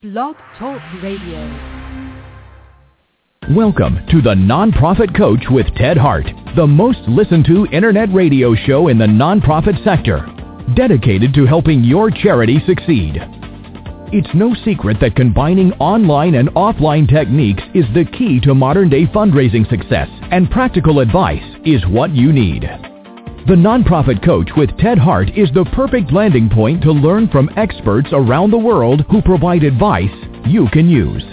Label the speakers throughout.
Speaker 1: Blog Talk Radio.
Speaker 2: Welcome to the Nonprofit Coach with Ted Hart, the most listened to internet radio show in the nonprofit sector, dedicated to helping your charity succeed. It's no secret that combining online and offline techniques is the key to modern day fundraising success, and practical advice is what you need. The Nonprofit Coach with Ted Hart is the perfect landing point to learn from experts around the world who provide advice you can use.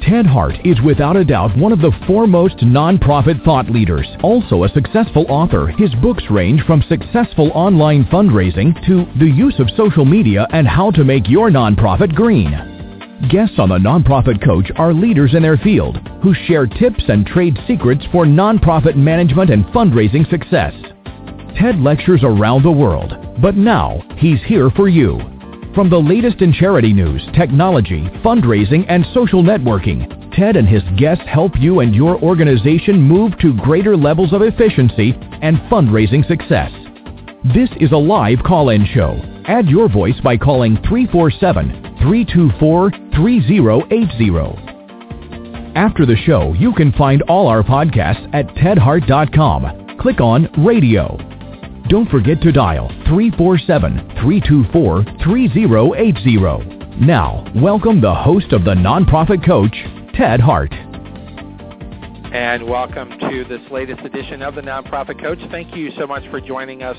Speaker 2: Ted Hart is without a doubt one of the foremost nonprofit thought leaders. Also a successful author, his books range from successful online fundraising to the use of social media and how to make your nonprofit green. Guests on the Nonprofit Coach are leaders in their field who share tips and trade secrets for nonprofit management and fundraising success. Ted lectures around the world, but now he's here for you. From the latest in charity news, technology, fundraising, and social networking, Ted and his guests help you and your organization move to greater levels of efficiency and fundraising success. This is a live call-in show. Add your voice by calling 347-324-3080. After the show, you can find all our podcasts at tedhart.com. Click on Radio. Don't forget to dial 347-324-3080. Now, welcome the host of the Nonprofit Coach, Ted Hart.
Speaker 3: And welcome to this latest edition of the Nonprofit Coach. Thank you so much for joining us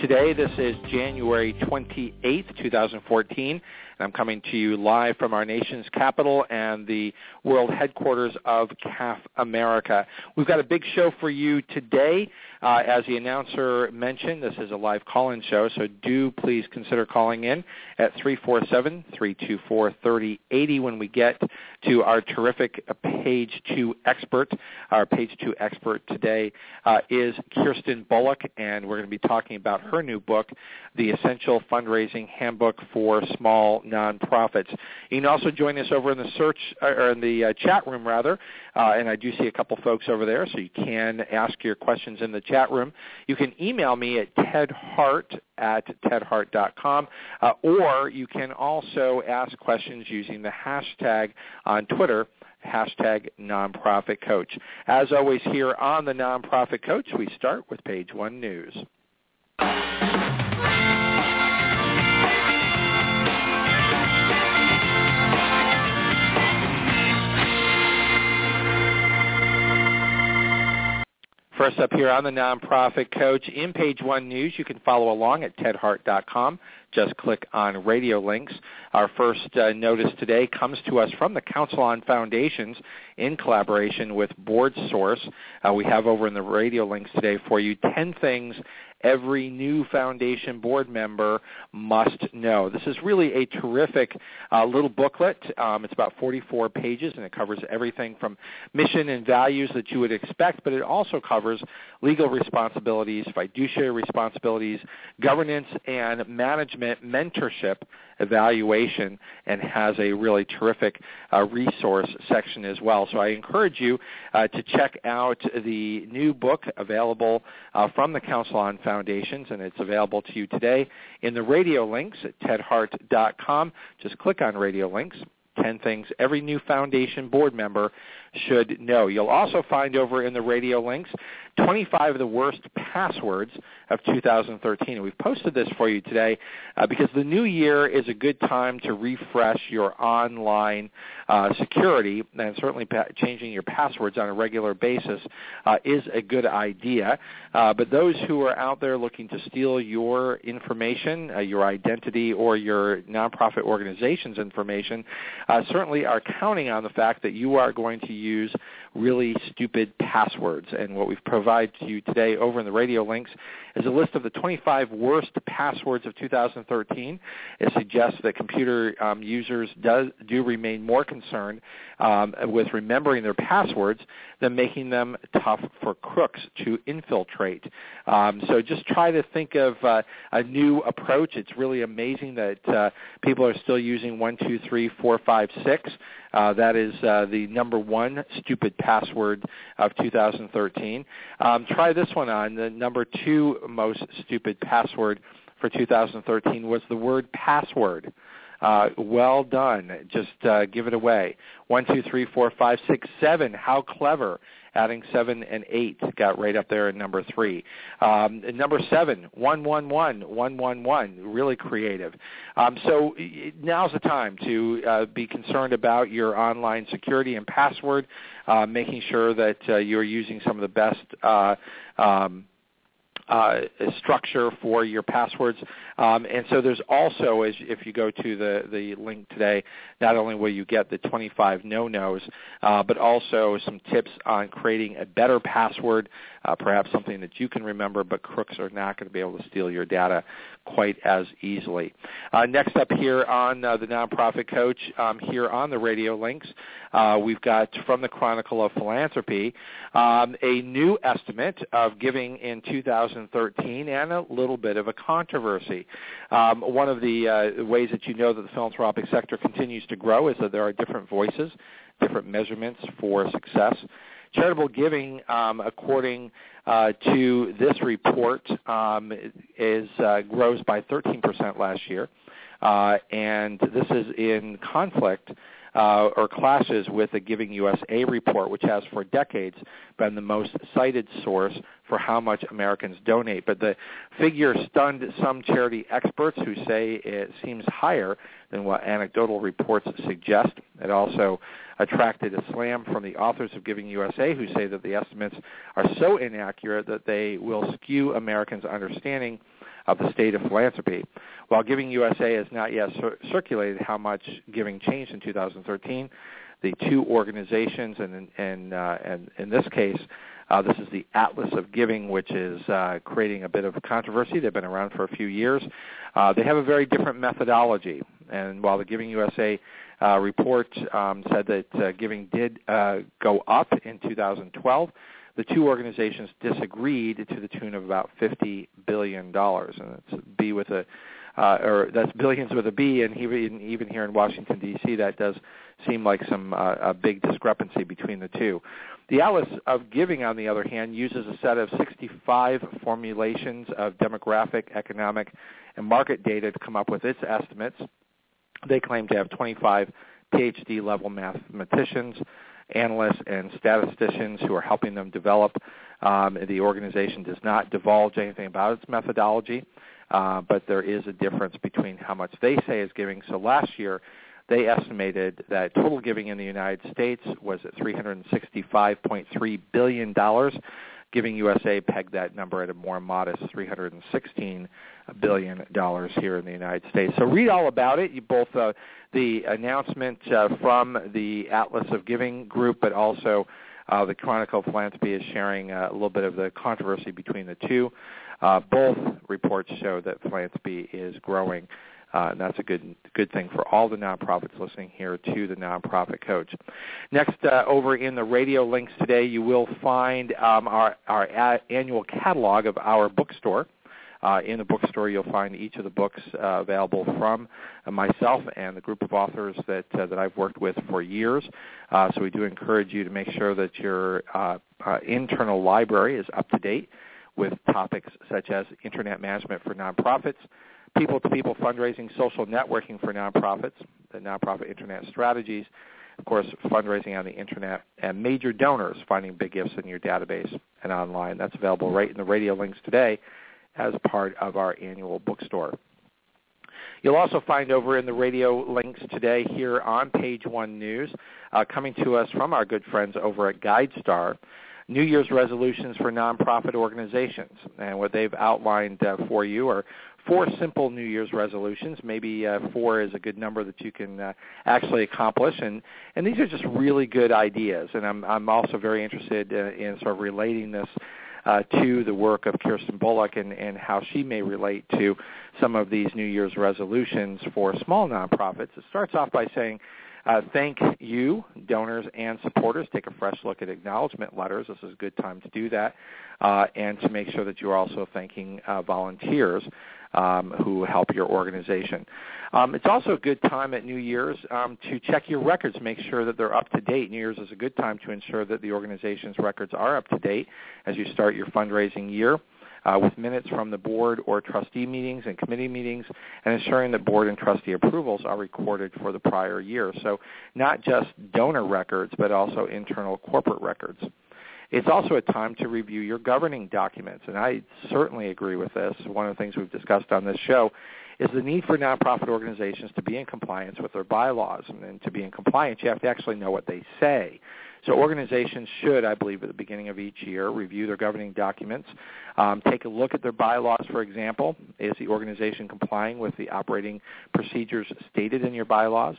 Speaker 3: today. This is January 28th, 2014, and I'm coming to you live from our nation's capital and the world headquarters of CAF America. We've got a big show for you today. Uh, as the announcer mentioned, this is a live call-in show, so do please consider calling in at 347-324-3080 when we get to our terrific page two expert. Our page two expert today uh, is Kirsten Bullock, and we're going to be talking about her new book, The Essential Fundraising Handbook for Small Nonprofits. You can also join us over in the search uh, or in the uh, chat room rather, uh, and I do see a couple folks over there, so you can ask your questions in the chat room. You can email me at tedhart at tedhart.com, uh, or you can also ask questions using the hashtag on Twitter, hashtag nonprofit coach. As always here on the Nonprofit Coach, we start with page one news. First up here on the Nonprofit Coach, in Page One News, you can follow along at tedhart.com. Just click on radio links. Our first uh, notice today comes to us from the Council on Foundations in collaboration with BoardSource. Uh, we have over in the radio links today for you 10 things every new foundation board member must know. This is really a terrific uh, little booklet. Um, it's about 44 pages, and it covers everything from mission and values that you would expect, but it also covers legal responsibilities, fiduciary responsibilities, governance and management mentorship evaluation and has a really terrific uh, resource section as well. So I encourage you uh, to check out the new book available uh, from the Council on Foundations, and it's available to you today in the radio links at tedhart.com. Just click on radio links. 10 things every new foundation board member should know. You'll also find over in the radio links 25 of the worst passwords of 2013. And we've posted this for you today uh, because the new year is a good time to refresh your online uh, security, and certainly pa- changing your passwords on a regular basis uh, is a good idea. Uh, but those who are out there looking to steal your information, uh, your identity, or your nonprofit organization's information, uh, certainly are counting on the fact that you are going to use really stupid passwords. And what we've provided to you today over in the radio links is a list of the 25 worst passwords of 2013. It suggests that computer um, users does, do remain more concerned um, with remembering their passwords than making them tough for crooks to infiltrate. Um, so just try to think of uh, a new approach. It's really amazing that uh, people are still using one, two, three, four, five, six. Uh, that is uh, the number one stupid password of 2013. Um, try this one on. The number two most stupid password for 2013 was the word password. Uh, well done. Just uh, give it away. One, two, three, four, five, six, seven. How clever adding seven and eight got right up there in number three. Um, number seven, one one one, one one one, really creative. Um, so now's the time to uh, be concerned about your online security and password, uh, making sure that uh, you're using some of the best. Uh, um, uh, structure for your passwords. Um, and so there's also, as if you go to the, the link today, not only will you get the 25 no-nos, uh, but also some tips on creating a better password, uh, perhaps something that you can remember, but crooks are not going to be able to steal your data quite as easily. Uh, next up here on uh, the Nonprofit Coach, um, here on the radio links, uh, we've got from the Chronicle of Philanthropy um, a new estimate of giving in 2013 and a little bit of a controversy. Um, one of the uh, ways that you know that the philanthropic sector continues to grow is that there are different voices, different measurements for success. Charitable giving, um, according uh, to this report, um, is uh, grows by 13% last year, uh, and this is in conflict uh, or clashes with the Giving USA report, which has for decades been the most cited source for how much Americans donate. But the figure stunned some charity experts who say it seems higher than what anecdotal reports suggest. It also attracted a slam from the authors of Giving USA who say that the estimates are so inaccurate that they will skew Americans' understanding of the state of philanthropy. While Giving USA has not yet cir- circulated how much giving changed in 2013, the two organizations, and, and, uh, and in this case, uh, this is the Atlas of Giving, which is uh, creating a bit of controversy. They've been around for a few years. Uh, they have a very different methodology. And while the Giving USA uh, report um, said that uh, giving did uh, go up in 2012, the two organizations disagreed to the tune of about $50 billion. And it's B with a, uh, or that's billions with a B, and even, even here in Washington, D.C., that does seem like some uh, a big discrepancy between the two. The Atlas of Giving, on the other hand, uses a set of 65 formulations of demographic, economic, and market data to come up with its estimates. They claim to have 25 PhD level mathematicians, analysts and statisticians who are helping them develop. Um, the organization does not divulge anything about its methodology, uh, but there is a difference between how much they say is giving. So last year, they estimated that total giving in the United States was at $365.3 billion. Giving USA pegged that number at a more modest $316 billion here in the United States. So read all about it. You both uh, the announcement uh, from the Atlas of Giving group, but also uh, the Chronicle of Philanthropy is sharing uh, a little bit of the controversy between the two. Uh, both reports show that philanthropy is growing. Uh, and that's a good good thing for all the nonprofits listening here to the Nonprofit Coach. Next, uh, over in the radio links today, you will find um, our, our a- annual catalog of our bookstore. Uh, in the bookstore, you'll find each of the books uh, available from myself and the group of authors that uh, that I've worked with for years. Uh, so we do encourage you to make sure that your uh, internal library is up to date with topics such as internet management for nonprofits, people-to-people fundraising, social networking for nonprofits, the nonprofit internet strategies, of course, fundraising on the internet, and major donors, finding big gifts in your database and online. That's available right in the radio links today as part of our annual bookstore. You'll also find over in the radio links today here on Page One News, uh, coming to us from our good friends over at GuideStar, New Year's resolutions for nonprofit organizations. And what they've outlined uh, for you are four simple New Year's resolutions. Maybe uh, four is a good number that you can uh, actually accomplish, and and these are just really good ideas. And I'm I'm also very interested uh, in sort of relating this uh, to the work of Kirsten Bullock and, and how she may relate to some of these New Year's resolutions for small nonprofits. It starts off by saying, uh, thank you, donors and supporters. Take a fresh look at acknowledgement letters. This is a good time to do that, uh, and to make sure that you're also thanking uh, volunteers um, who help your organization. Um, it's also a good time at New Year's um, to check your records, make sure that they're up to date. New Year's is a good time to ensure that the organization's records are up to date as you start your fundraising year. Uh, with minutes from the board or trustee meetings and committee meetings, and ensuring that board and trustee approvals are recorded for the prior year. So not just donor records, but also internal corporate records. It's also a time to review your governing documents, and I certainly agree with this. One of the things we've discussed on this show is the need for nonprofit organizations to be in compliance with their bylaws. And to be in compliance, you have to actually know what they say. So organizations should, I believe, at the beginning of each year, review their governing documents, um, take a look at their bylaws, for example. Is the organization complying with the operating procedures stated in your bylaws?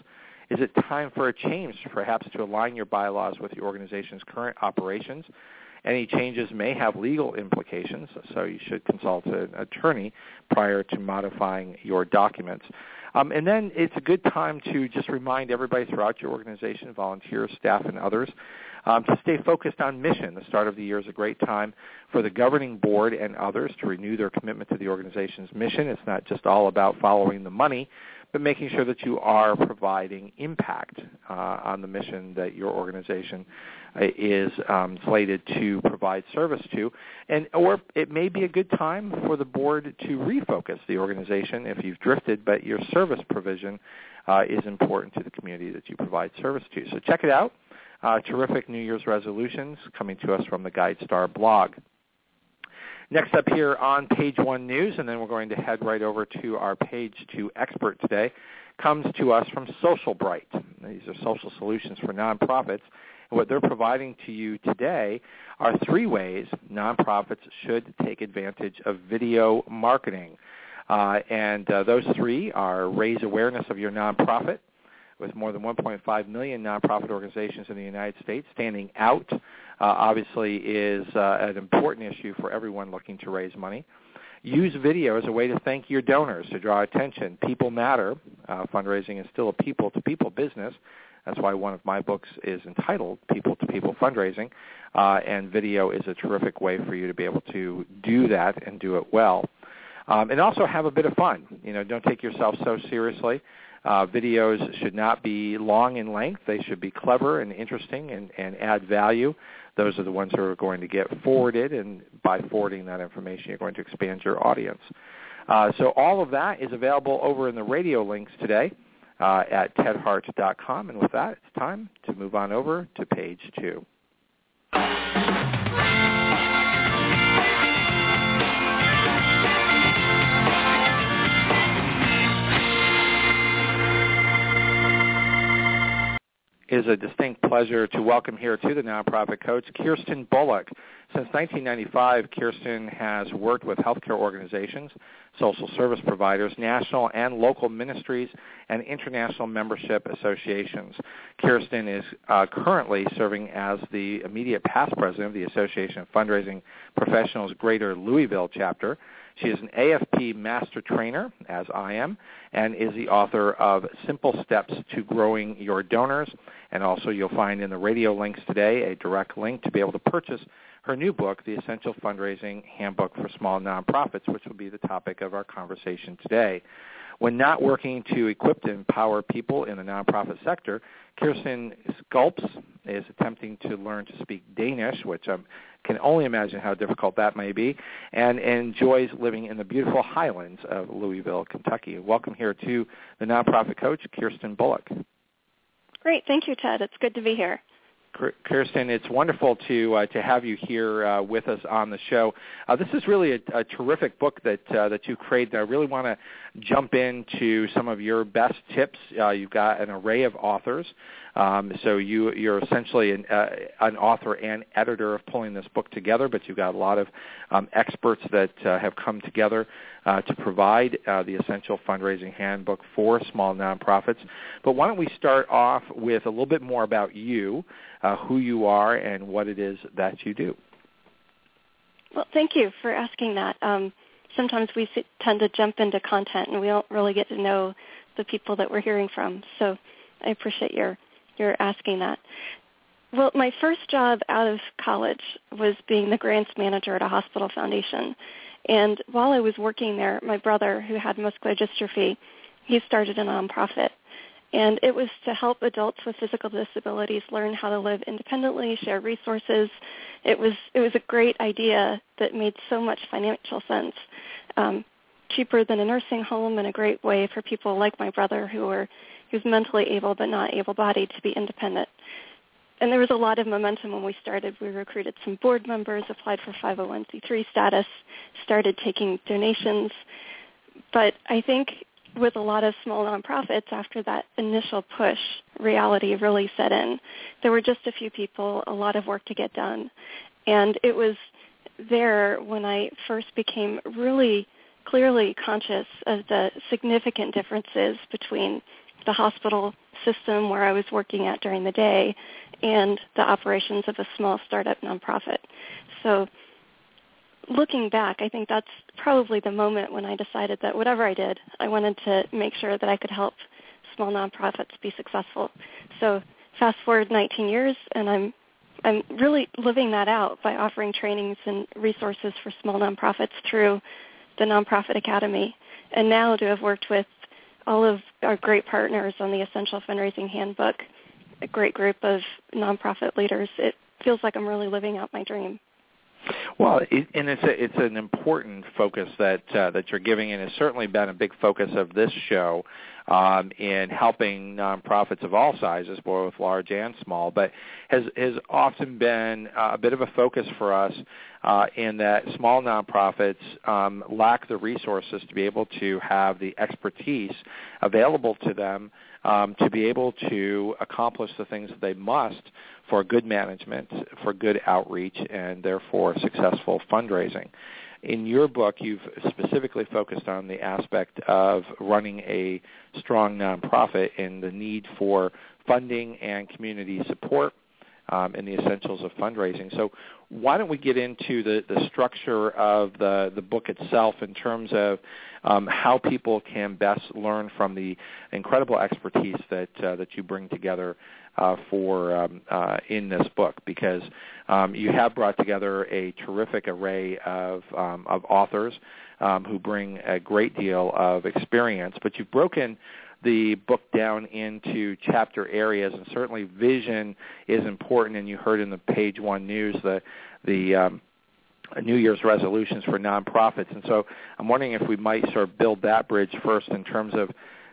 Speaker 3: Is it time for a change, perhaps to align your bylaws with the organization's current operations? Any changes may have legal implications, so you should consult an attorney prior to modifying your documents. Um, and then it's a good time to just remind everybody throughout your organization, volunteers, staff, and others, um, to stay focused on mission. The start of the year is a great time for the governing board and others to renew their commitment to the organization's mission. It's not just all about following the money, but making sure that you are providing impact uh, on the mission that your organization uh, is um, slated to provide service to. And or it may be a good time for the board to refocus the organization if you've drifted, but your service provision uh, is important to the community that you provide service to. So check it out. Uh, terrific New Year's resolutions coming to us from the GuideStar blog. Next up here on page one news, and then we're going to head right over to our page two expert today, comes to us from Socialbrite. These are social solutions for nonprofits. And what they're providing to you today are three ways nonprofits should take advantage of video marketing. Uh, and uh, those three are raise awareness of your nonprofit, with more than 1.5 million nonprofit organizations in the United States standing out obviously is uh, an important issue for everyone looking to raise money. Use video as a way to thank your donors to draw attention. People matter. Uh, fundraising is still a people-to-people business. That's why one of my books is entitled People-to-People Fundraising, uh, and video is a terrific way for you to be able to do that and do it well. Um, and also have a bit of fun. You know, don't take yourself so seriously. Uh, videos should not be long in length. They should be clever and interesting and, and add value those are the ones who are going to get forwarded, and by forwarding that information, you're going to expand your audience. Uh, so all of that is available over in the radio links today uh, at tedhart.com. And with that, it's time to move on over to page two. Is a distinct pleasure to welcome here to the Nonprofit Coach, Kirsten Bullock. Since 1995, Kirsten has worked with healthcare organizations, social service providers, national and local ministries, and international membership associations. Kirsten is uh, currently serving as the immediate past president of the Association of Fundraising Professionals Greater Louisville chapter. She is an AFP master trainer, as I am, and is the author of Simple Steps to Growing Your Donors. And also you'll find in the radio links today a direct link to be able to purchase her new book, The Essential Fundraising Handbook for Small Nonprofits, which will be the topic of our conversation today. When not working to equip and empower people in the nonprofit sector, Kirsten Sculps is attempting to learn to speak Danish, which I can only imagine how difficult that may be, and enjoys living in the beautiful highlands of Louisville, Kentucky. Welcome here to the nonprofit coach, Kirsten Bullock.
Speaker 4: Great. Thank you, Ted. It's good to be here.
Speaker 3: Kirsten, it's wonderful to uh, to have you here uh, with us on the show. Uh, this is really a, a terrific book that uh, that you created. I really want to jump into some of your best tips. Uh, you've got an array of authors, um, so you you're essentially an, uh, an author and editor of pulling this book together. But you've got a lot of um, experts that have come together to provide the essential fundraising handbook for small nonprofits. But why don't we start off with a little bit more about you? uh, who you are and what it is that you do.
Speaker 4: Well, thank you for asking that. Um, sometimes we tend to jump into content and we don't really get to know the people that we're hearing from. So I appreciate your your asking that. Well, my first job out of college was being the grants manager at a hospital foundation. And while I was working there, my brother, who had muscular dystrophy, he started a nonprofit And it was to help adults with physical disabilities learn how to live independently, share resources. It was it was a great idea that made so much financial sense. Um, cheaper than a nursing home and a great way for people like my brother who were who's mentally able but not able-bodied to be independent. And there was a lot of momentum when we started. We recruited some board members, applied for 501c3 status, started taking donations. But I think with a lot of small nonprofits, after that initial push, reality really set in. There were just a few people, a lot of work to get done. And it was there when I first became really clearly conscious of the significant differences between the hospital system where I was working at during the day and the operations of a small startup nonprofit. So looking back, I think that's probably the moment when I decided that whatever I did, I wanted to make sure that I could help small nonprofits be successful. So fast forward 19 years, and I'm I'm really living that out by offering trainings and resources for small nonprofits through the Nonprofit Academy. And now to have worked with all of our great partners on the Essential Fundraising Handbook, a great group of nonprofit leaders, it feels like I'm really living out my dream.
Speaker 3: Well, it, and it's a, it's an important focus that uh, that you're giving, and it's certainly been a big focus of this show um, in helping nonprofits of all sizes, both large and small, but has has often been uh, a bit of a focus for us uh, in that small nonprofits um, lack the resources to be able to have the expertise available to them um, to be able to accomplish the things that they must for good management, for good outreach, and therefore successful fundraising. In your book, you've specifically focused on the aspect of running a strong nonprofit and the need for funding and community support um, and the essentials of fundraising. So why don't we get into the, the structure of the, the book itself in terms of um, how people can best learn from the incredible expertise that, uh, that you bring together uh, for um, uh, in this book because um, you have brought together a terrific array of, um, of authors um, who bring a great deal of experience, but you've broken the book down into chapter areas, and certainly vision is important. And you heard in the page one news the the um, New Year's resolutions for nonprofits, and so I'm wondering if we might sort of build that bridge first in terms of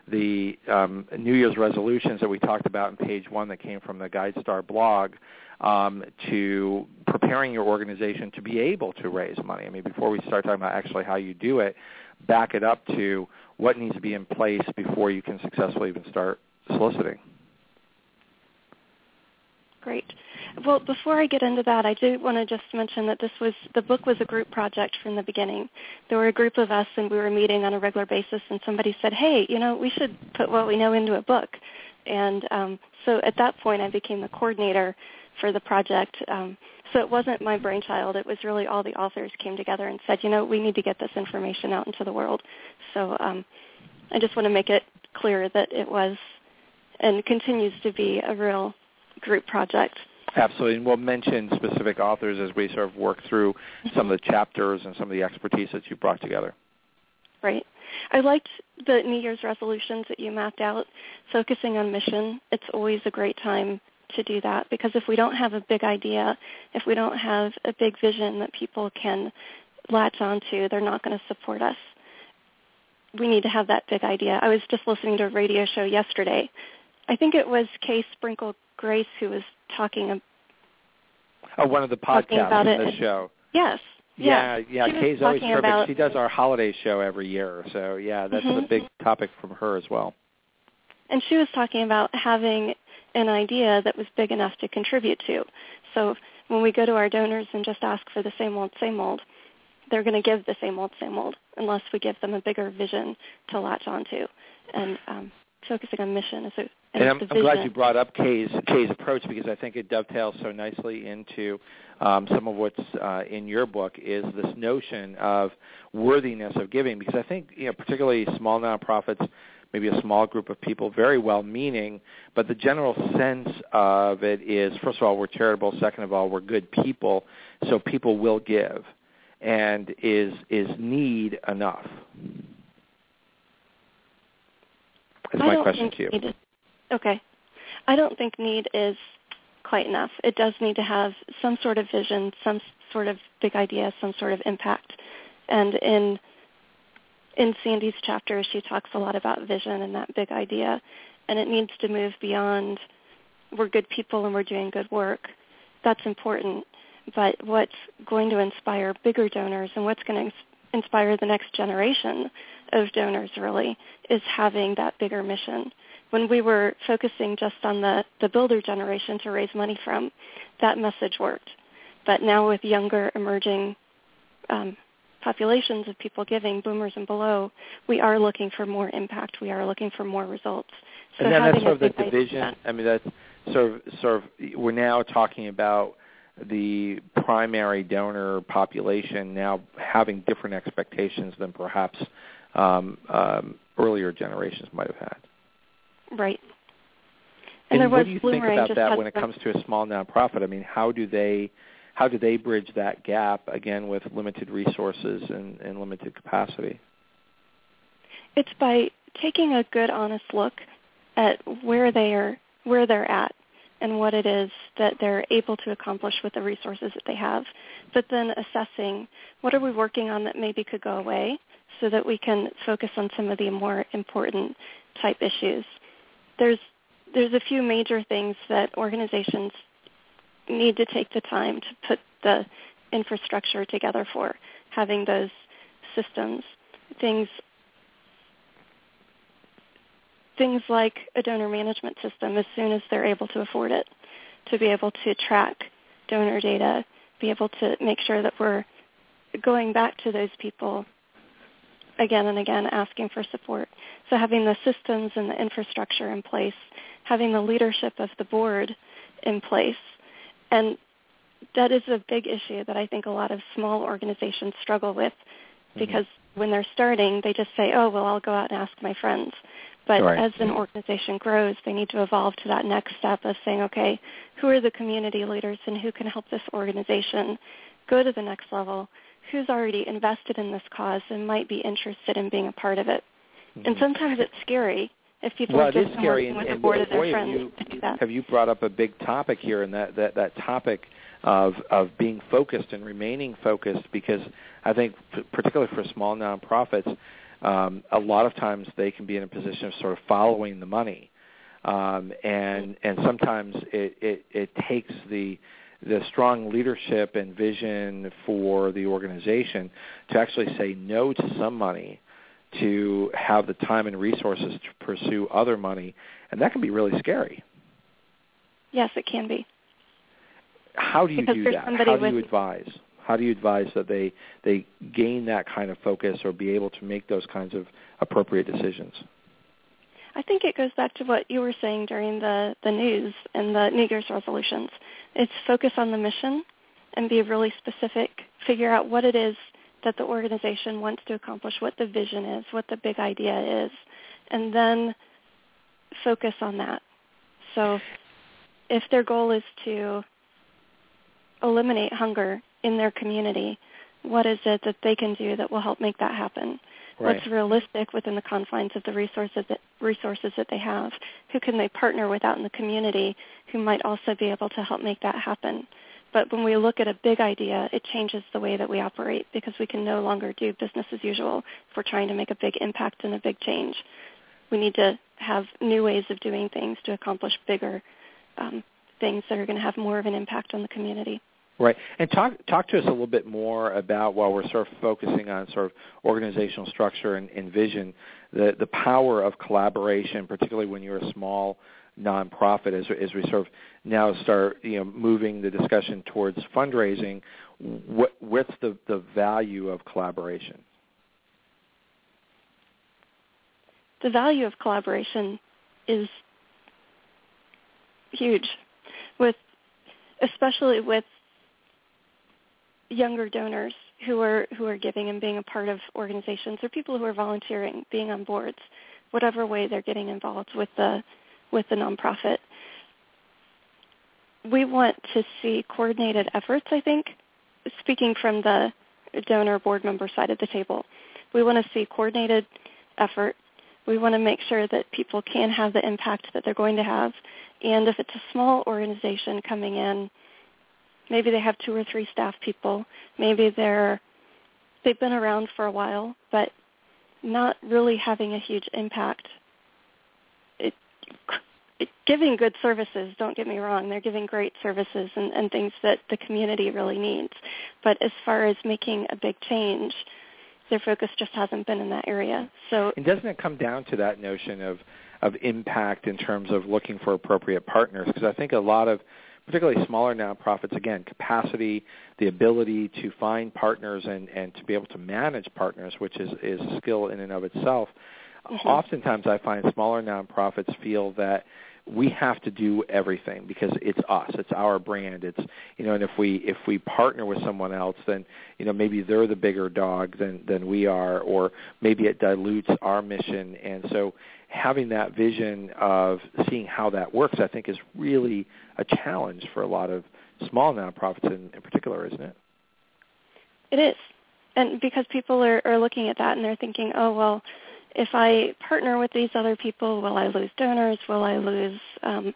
Speaker 3: the um, New Year's resolutions that we talked about in page one that came from the GuideStar blog um, to preparing your organization to be able to raise money. I mean, before we start talking about actually how you do it, back it up to what needs to be in place before you can successfully even start soliciting.
Speaker 4: Great. Well, before I get into that, I do want to just mention that this was the book was a group project from the beginning. There were a group of us, and we were meeting on a regular basis. And somebody said, "Hey, you know, we should put what we know into a book." And um, so at that point, I became the coordinator for the project. Um, so it wasn't my brainchild. It was really all the authors came together and said, "You know, we need to get this information out into the world." So um, I just want to make it clear that it was and continues to be a real group project.
Speaker 3: Absolutely, and we'll mention specific authors as we sort of work through some of the chapters and some of the expertise that you brought together.
Speaker 4: Right. I liked the New Year's resolutions that you mapped out, focusing on mission. It's always a great time to do that because if we don't have a big idea, if we don't have a big vision that people can latch onto, they're not going to support us. We need to have that big idea. I was just listening to a radio show yesterday. I think it was Kay Sprinkle Grace who was talking
Speaker 3: Oh, one of the podcasts in the show.
Speaker 4: Yes.
Speaker 3: Yeah,
Speaker 4: yeah.
Speaker 3: yeah Kay's always perfect.
Speaker 4: About...
Speaker 3: She does our holiday show every year. So, yeah, that's
Speaker 4: mm-hmm.
Speaker 3: a big topic from her as well.
Speaker 4: And she was talking about having an idea that was big enough to contribute to. So when we go to our donors and just ask for the same old, same old, they're going to give the same old, same old unless we give them a bigger vision to latch onto. And um, focusing on mission is a
Speaker 3: and I'm, I'm, glad you brought up Kay's Kay's approach because I think it dovetails so nicely into um, some of what's uh, in your book is this notion of worthiness of giving. Because I think you know, particularly small nonprofits, maybe a small group of people, very well-meaning, but the general sense of it is, first of all, we're charitable. Second of all, we're good people, so people will give. And is is need enough? That's my question to you.
Speaker 4: Okay. I don't think need is quite enough. It does need to have some sort of vision, some sort of big idea, some sort of impact. And in in Sandy's chapter, she talks a lot about vision and that big idea, and it needs to move beyond we're good people and we're doing good work. That's important, but what's going to inspire bigger donors and what's going to inspire the next generation of donors really is having that bigger mission. When we were focusing just on the, the builder generation to raise money from, that message worked. But now with younger emerging um, populations of people giving, boomers and below, we are looking for more impact. We are looking for more results.
Speaker 3: So and then that's sort of the division. I mean, that's sort of sort of we're now talking about the primary donor population now having different expectations than perhaps um, um, earlier generations might have had.
Speaker 4: Right.
Speaker 3: And, and what do you think about that when it comes to a small nonprofit? I mean, how do they how do they bridge that gap again with limited resources and, and limited capacity?
Speaker 4: It's by taking a good, honest look at where they are, where they're at, and what it is that they're able to accomplish with the resources that they have. But then assessing what are we working on that maybe could go away, so that we can focus on some of the more important type issues. There's there's a few major things that organizations need to take the time to put the infrastructure together for having those systems. Things things like a donor management system as soon as they're able to afford it, to be able to track donor data, be able to make sure that we're going back to those people again and again asking for support. So having the systems and the infrastructure in place, having the leadership of the board in place and that is a big issue that I think a lot of small organizations struggle with mm-hmm. because mm-hmm. when they're starting, they just say, oh, well, I'll go out and ask my friends. But right. as an organization grows, they need to evolve to that next step of saying, okay, who are the community leaders and who can help this organization go to the next level? Who's already invested in this cause and might be interested in being a part of it? Mm-hmm. And sometimes it's scary if people
Speaker 3: well, scary, and,
Speaker 4: with
Speaker 3: and
Speaker 4: the board
Speaker 3: boy,
Speaker 4: of their friends
Speaker 3: you,
Speaker 4: to do that.
Speaker 3: Have you brought up a big topic here, and that, that, that topic of of being focused and remaining focused, because I think particularly for small nonprofits, um, a lot of times they can be in a position of sort of following the money, um, and and sometimes it, it it takes the the strong leadership and vision for the organization to actually say no to some money to have the time and resources to pursue other money, and that can be really scary.
Speaker 4: Yes, it can be.
Speaker 3: How do you
Speaker 4: because
Speaker 3: do that? How do you advise? How do you advise that they they gain that kind of focus or be able to make those kinds of appropriate decisions?
Speaker 4: I think it goes back to what you were saying during the, the news and the New Year's resolutions. It's focus on the mission and be really specific. Figure out what it is that the organization wants to accomplish, what the vision is, what the big idea is, and then focus on that. So if their goal is to eliminate hunger in their community, what is it that they can do that will help make that happen?
Speaker 3: Right.
Speaker 4: What's realistic within the confines of the resources that, resources that they have? Who can they partner with out in the community who might also be able to help make that happen? But when we look at a big idea, it changes the way that we operate because we can no longer do business as usual if we're trying to make a big impact and a big change. We need to have new ways of doing things to accomplish bigger um, things that are going to have more of an impact on the community.
Speaker 3: Right, and talk talk to us a little bit more about while we're sort of focusing on sort of organizational structure and, and vision, the the power of collaboration, particularly when you're a small nonprofit as, as we sort of now start you know moving the discussion towards fundraising what, what's the, the value of collaboration?
Speaker 4: The value of collaboration is huge with especially with younger donors who are who are giving and being a part of organizations or people who are volunteering being on boards whatever way they're getting involved with the with the nonprofit. We want to see coordinated efforts, I think, speaking from the donor board member side of the table. We want to see coordinated effort. We want to make sure that people can have the impact that they're going to have. And if it's a small organization coming in, maybe they have two or three staff people, maybe they're they've been around for a while, but not really having a huge impact. Giving good services, don't get me wrong, they're giving great services and, and things that the community really needs. But as far as making a big change, their focus just hasn't been in that area. So
Speaker 3: And doesn't it come down to that notion of of impact in terms of looking for appropriate partners? Because I think a lot of particularly smaller nonprofits, again, capacity, the ability to find partners and, and to be able to manage partners, which is, is a skill in and of itself. Mm-hmm. Oftentimes I find smaller nonprofits feel that we have to do everything because it's us it's our brand it's you know and if we if we partner with someone else then you know maybe they're the bigger dog than than we are or maybe it dilutes our mission. And so having that vision of seeing how that works i think is really a challenge for a lot of small nonprofits in, in particular isn't it?
Speaker 4: It is. And because people are, are looking at that and they're thinking oh well if I partner with these other people, will I lose donors? Will I lose um,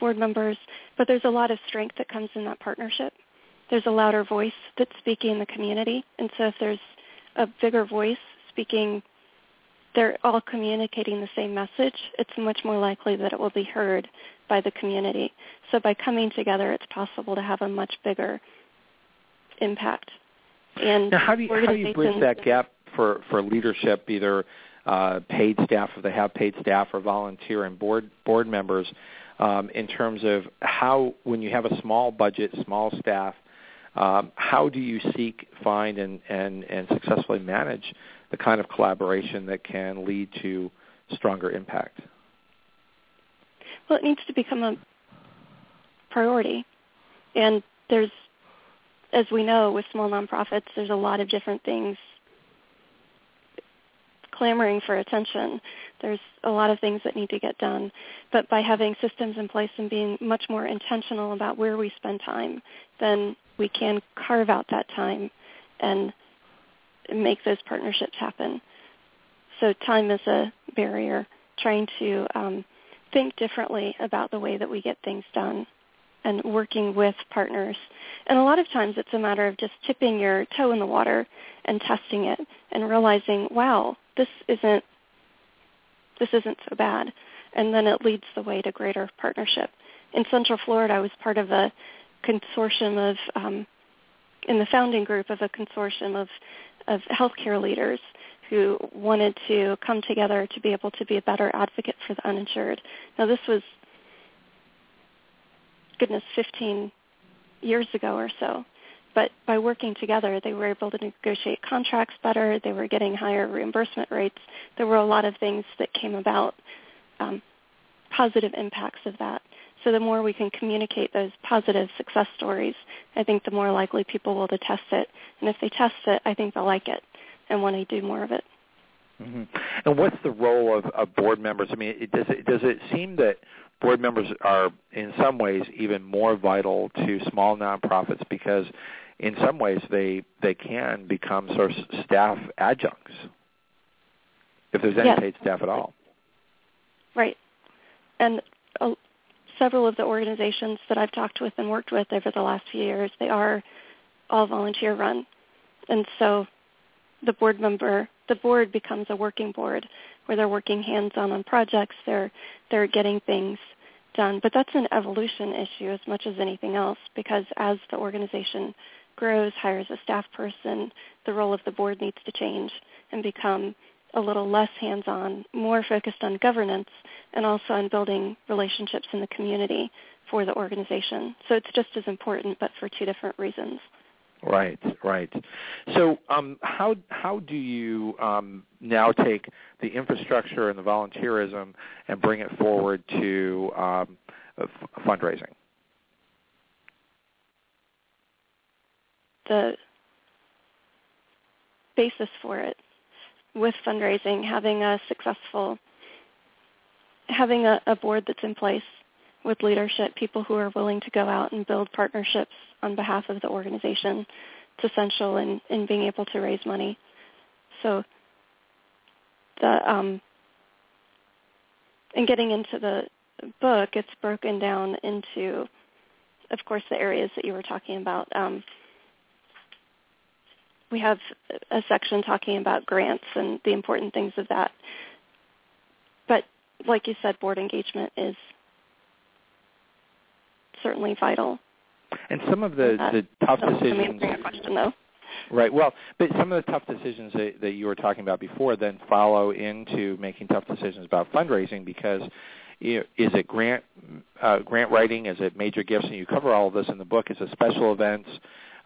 Speaker 4: board members? But there's a lot of strength that comes in that partnership. There's a louder voice that's speaking in the community. And so if there's a bigger voice speaking, they're all communicating the same message, it's much more likely that it will be heard by the community. So by coming together, it's possible to have a much bigger impact. And
Speaker 3: now, how do you, how do you bridge that gap for, for leadership, either uh, paid staff, if they have paid staff or volunteer and board board members, um, in terms of how when you have a small budget, small staff, um, how do you seek, find, and, and, and successfully manage the kind of collaboration that can lead to stronger impact?
Speaker 4: Well, it needs to become a priority. And there's, as we know, with small nonprofits, there's a lot of different things clamoring for attention. There's a lot of things that need to get done. But by having systems in place and being much more intentional about where we spend time, then we can carve out that time and make those partnerships happen. So time is a barrier, trying to um, think differently about the way that we get things done and working with partners. And a lot of times it's a matter of just tipping your toe in the water and testing it and realizing, wow, this isn't this isn't so bad. And then it leads the way to greater partnership. In Central Florida, I was part of a consortium of, um, in the founding group of a consortium of, of healthcare leaders who wanted to come together to be able to be a better advocate for the uninsured. Now this was, goodness, 15 years ago or so. But by working together, they were able to negotiate contracts better. They were getting higher reimbursement rates. There were a lot of things that came about, um, positive impacts of that. So the more we can communicate those positive success stories, I think the more likely people will to test it. And if they test it, I think they'll like it and want to do more of it.
Speaker 3: Mm-hmm. And what's the role of, of board members? I mean, it, does it does it seem that board members are in some ways even more vital to small nonprofits because in some ways they they can become sort of staff adjuncts if there's any
Speaker 4: yes.
Speaker 3: paid staff at all.
Speaker 4: Right, and uh, several of the organizations that I've talked with and worked with over the last few years, they are all volunteer run, and so the board member, the board becomes a working board where they're working hands-on on projects. They're they're getting things done, but that's an evolution issue as much as anything else because as the organization grows, hires a staff person, the role of the board needs to change and become a little less hands-on, more focused on governance and also on building relationships in the community for the organization. So it's just as important, but for two different reasons.
Speaker 3: Right, right. So, um, how how do you um, now take the infrastructure and the volunteerism and bring it forward to um, f- fundraising?
Speaker 4: the basis for it with fundraising, having a successful, having a, a board that's in place with leadership, people who are willing to go out and build partnerships on behalf of the organization. It's essential in, in being able to raise money. So the um, and getting into the book, it's broken down into, of course, the areas that you were talking about. Um, we have a section talking about grants and the important things of that. But like you said, board engagement is certainly vital.
Speaker 3: And some of the, the tough decisions.
Speaker 4: Question, though.
Speaker 3: Right. Well, but some of the tough decisions that, that you were talking about before then follow into making tough decisions about fundraising because is it grant uh, grant writing? Is it major gifts? And you cover all of this in the book. Is it special events?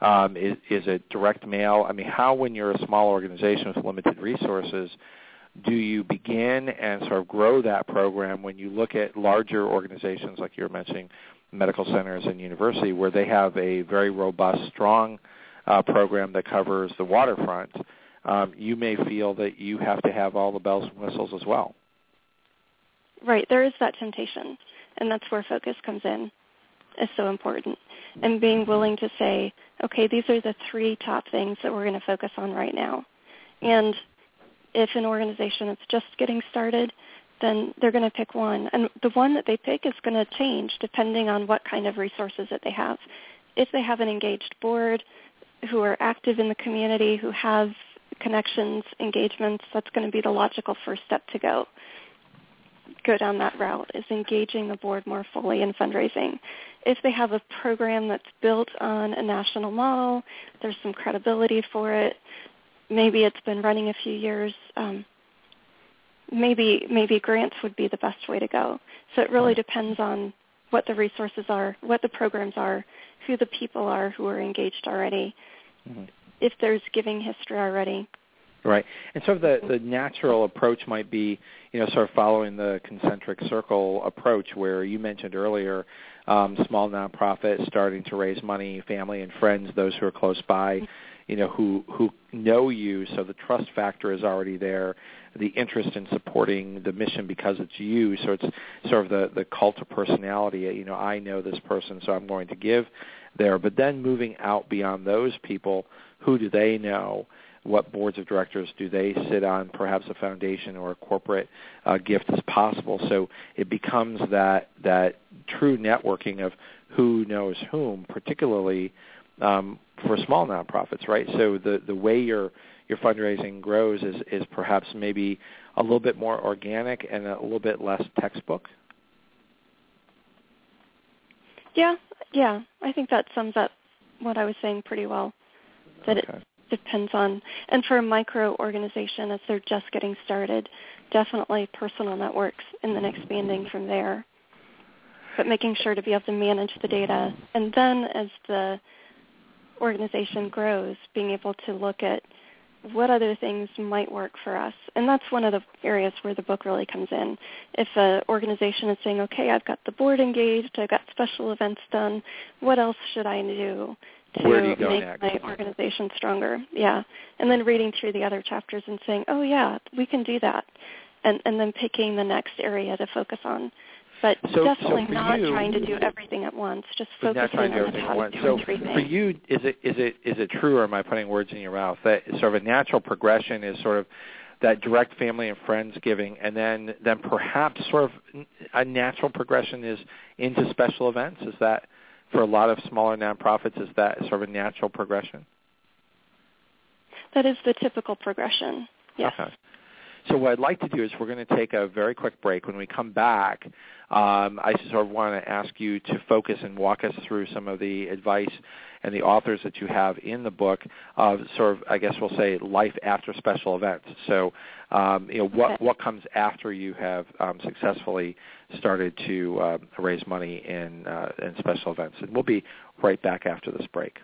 Speaker 3: Um, is, is it direct mail? I mean, how when you're a small organization with limited resources, do you begin and sort of grow that program when you look at larger organizations like you were mentioning, medical centers and university, where they have a very robust, strong uh, program that covers the waterfront? Um, you may feel that you have to have all the bells and whistles as well.
Speaker 4: Right, there is that temptation, and that's where focus comes in. Is so important, and being willing to say, okay, these are the three top things that we're going to focus on right now, and if an organization is just getting started, then they're going to pick one, and the one that they pick is going to change depending on what kind of resources that they have. If they have an engaged board who are active in the community, who have connections, engagements, that's going to be the logical first step to go go down that route is engaging the board more fully in fundraising. If they have a program that's built on a national model, there's some credibility for it. Maybe it's been running a few years. Um, maybe maybe grants would be the best way to go. So it really depends on what the resources are, what the programs are, who the people are who are engaged already, mm-hmm. if there's giving history already,
Speaker 3: Right. And sort of the, the natural approach might be, you know, sort of following the concentric circle approach where you mentioned earlier um, small nonprofits starting to raise money, family and friends, those who are close by, you know, who, who know you, so the trust factor is already there, the interest in supporting the mission because it's you, so it's sort of the, the cult of personality, you know, I know this person, so I'm going to give there. But then moving out beyond those people, who do they know? what boards of directors do they sit on, perhaps a foundation or a corporate uh, gift is possible. So it becomes that that true networking of who knows whom, particularly um, for small nonprofits, right? So the the way your your fundraising grows is is perhaps maybe a little bit more organic and a little bit less textbook.
Speaker 4: Yeah, yeah, I think that sums up what I was saying pretty well. That okay. it depends on, and for a micro organization as they're just getting started, definitely personal networks and then expanding from there. But making sure to be able to manage the data. And then as the organization grows, being able to look at what other things might work for us. And that's one of the areas where the book really comes in. If an organization is saying, okay, I've got the board engaged, I've got special events done, what else should I do? to
Speaker 3: make
Speaker 4: next? my organization stronger. Yeah. And then reading through the other chapters and saying, oh yeah, we can do that. And, and then picking the next area to focus on. But
Speaker 3: so,
Speaker 4: definitely
Speaker 3: so
Speaker 4: not
Speaker 3: you,
Speaker 4: trying to do everything at once. Just focusing
Speaker 3: on
Speaker 4: the top two
Speaker 3: so
Speaker 4: or three
Speaker 3: for you, is it is it is it true, or am I putting words in your mouth? That sort of a natural progression is sort of that direct family and friends giving, and then then perhaps sort of a natural progression is into special events. Is that for a lot of smaller nonprofits, is that sort of a natural progression?
Speaker 4: That is the typical progression. Yes.
Speaker 3: Okay. So what I'd like to do is we're going to take a very quick break. When we come back, um, I sort of want to ask you to focus and walk us through some of the advice and the authors that you have in the book of sort of, I guess we'll say, life after special events. So, um, you know, what
Speaker 4: okay.
Speaker 3: what comes after you have um, successfully started to uh, raise money in uh, in special events? And we'll be right back after this break.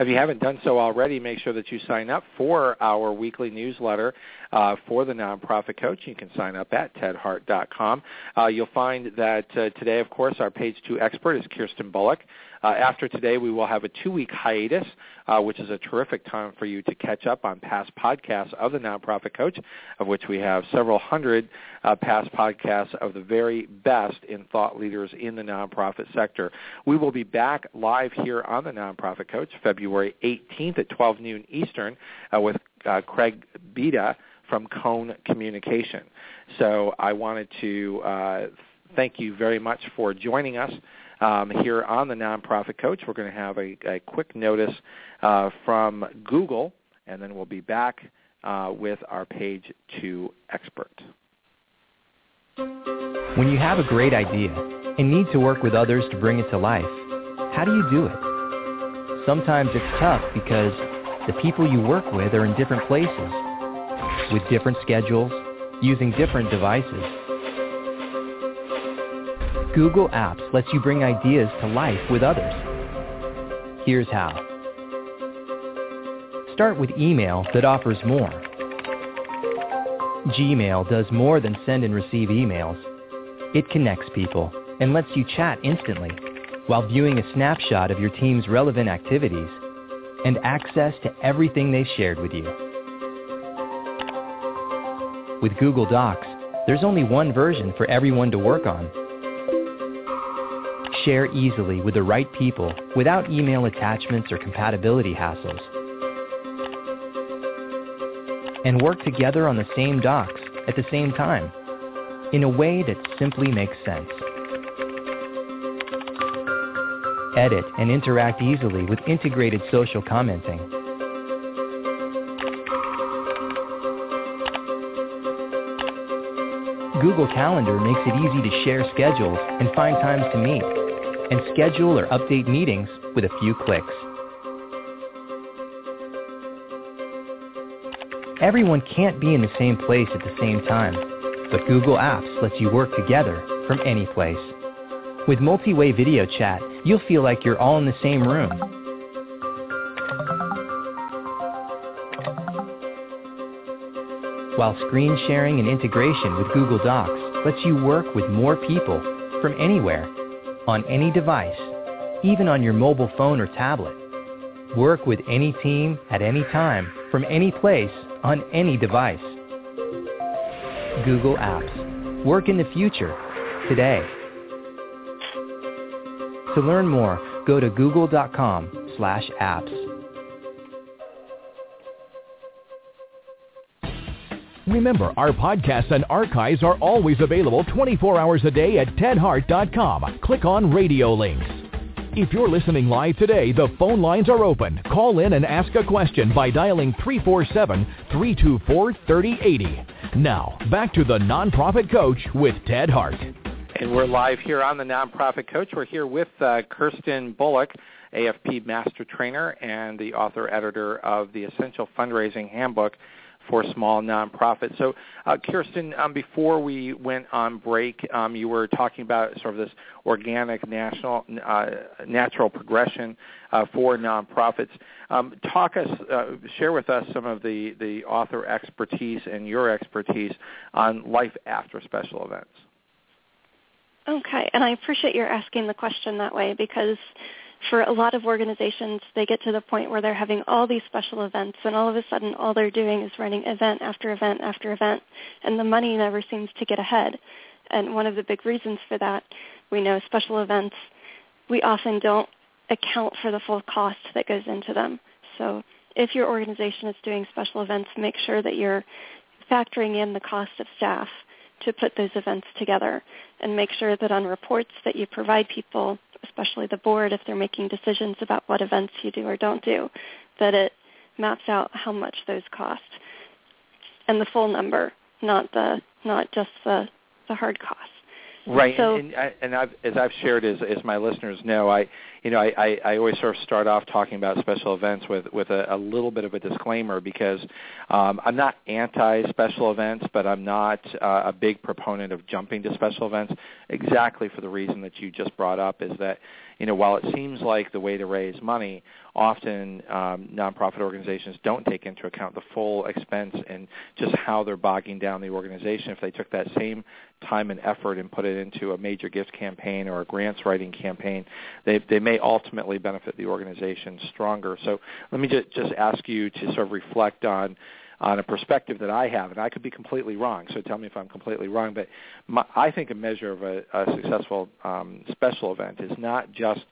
Speaker 3: If you haven't done so already, make sure that you sign up for our weekly newsletter uh, for the Nonprofit Coach. You can sign up at tedhart.com. Uh, you'll find that uh, today, of course, our page two expert is Kirsten Bullock. Uh, after today, we will have a two-week hiatus, uh, which is a terrific time for you to catch up on past podcasts of the Nonprofit Coach, of which we have several hundred uh, past podcasts of the very best in thought leaders in the nonprofit sector. We will be back live here on the Nonprofit Coach February 18th at 12 noon Eastern uh, with uh, Craig Bida from Cone Communication. So I wanted to uh, thank you very much for joining us um, here on the Nonprofit Coach. We're going to have a, a quick notice uh, from Google, and then we'll be back uh, with our page two expert.
Speaker 5: When you have a great idea and need to work with others to bring it to life, how do you do it? Sometimes it's tough because the people you work with are in different places, with different schedules, using different devices. Google Apps lets you bring ideas to life with others. Here's how. Start with email that offers more. Gmail does more than send and receive emails. It connects people and lets you chat instantly while viewing a snapshot of your team's relevant activities and access to everything they shared with you. With Google Docs, there's only one version for everyone to work on. Share easily with the right people without email attachments or compatibility hassles. And work together on the same docs at the same time in a way that simply makes sense. Edit and interact easily with integrated social commenting. Google Calendar makes it easy to share schedules and find times to meet, and schedule or update meetings with a few clicks. Everyone can't be in the same place at the same time, but Google Apps lets you work together from any place. With multi-way video chat, you'll feel like you're all in the same room. While screen sharing and integration with Google Docs lets you work with more people from anywhere, on any device, even on your mobile phone or tablet. Work with any team at any time from any place on any device. Google Apps. Work in the future today. To learn more, go to google.com slash apps.
Speaker 2: Remember, our podcasts and archives are always available 24 hours a day at tedhart.com. Click on radio links. If you're listening live today, the phone lines are open. Call in and ask a question by dialing 347-324-3080. Now, back to the Nonprofit Coach with Ted Hart.
Speaker 3: And we're live here on the Nonprofit Coach. We're here with uh, Kirsten Bullock, AFP Master Trainer and the author editor of the Essential Fundraising Handbook for small nonprofits. So, uh, Kirsten, um, before we went on break, um, you were talking about sort of this organic national uh, natural progression uh, for nonprofits. Um, talk us, uh, share with us some of the the author expertise and your expertise on life after special events.
Speaker 4: Okay, and I appreciate your asking the question that way because for a lot of organizations, they get to the point where they're having all these special events, and all of a sudden, all they're doing is running event after event after event, and the money never seems to get ahead. And one of the big reasons for that, we know special events, we often don't account for the full cost that goes into them. So if your organization is doing special events, make sure that you're factoring in the cost of staff to put those events together and make sure that on reports that you provide people especially the board, if they're making decisions about what events you do or don't do, that it maps out how much those cost and the full number, not the not just the the hard cost.
Speaker 3: Right, so, and, and, and I've, as I've shared, as, as my listeners know, I, you know, I, I, I always sort of start off talking about special events with with a, a little bit of a disclaimer because um, I'm not anti-special events, but I'm not uh, a big proponent of jumping to special events. Exactly for the reason that you just brought up is that, you know, while it seems like the way to raise money, often um, nonprofit organizations don't take into account the full expense and just how they're bogging down the organization. If they took that same time and effort and put it into a major gift campaign or a grants writing campaign, they they may may ultimately benefit the organization stronger. So let me just, just ask you to sort of reflect on on a perspective that I have, and I could be completely wrong. So tell me if I'm completely wrong. But my, I think a measure of a, a successful um, special event is not just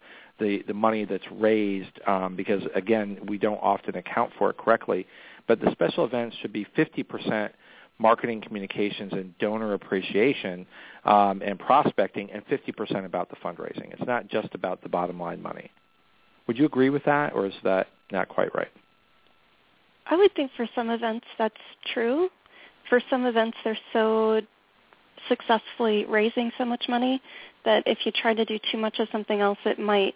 Speaker 3: the the money that's raised, um, because again, we don't often account for it correctly. But the special events should be 50% marketing communications and donor appreciation um, and prospecting, and 50% about the fundraising. It's not just about the bottom line money. Would you agree with that, or is that not quite right?
Speaker 4: I would think for some events that's true. For some events, they're so successfully raising so much money that if you try to do too much of something else, it might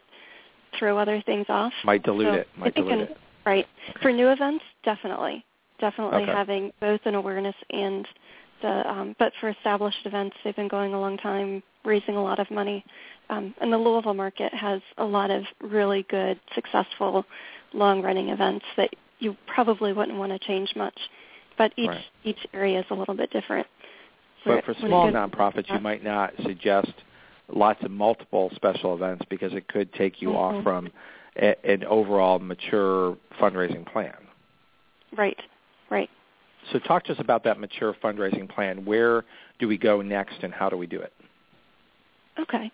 Speaker 4: throw other things off.
Speaker 3: Might dilute so it. Might dilute
Speaker 4: in,
Speaker 3: it.
Speaker 4: Right. For new events, definitely definitely
Speaker 3: okay.
Speaker 4: having both an awareness and the um, but for established events they've been going a long time raising a lot of money um, and the louisville market has a lot of really good successful long running events that you probably wouldn't want to change much but each
Speaker 3: right.
Speaker 4: each area is a little bit different
Speaker 3: but for small nonprofits you might not suggest lots of multiple special events because it could take you
Speaker 4: mm-hmm.
Speaker 3: off from a, an overall mature fundraising plan
Speaker 4: right Right.
Speaker 3: So talk to us about that mature fundraising plan. Where do we go next and how do we do it?
Speaker 4: Okay.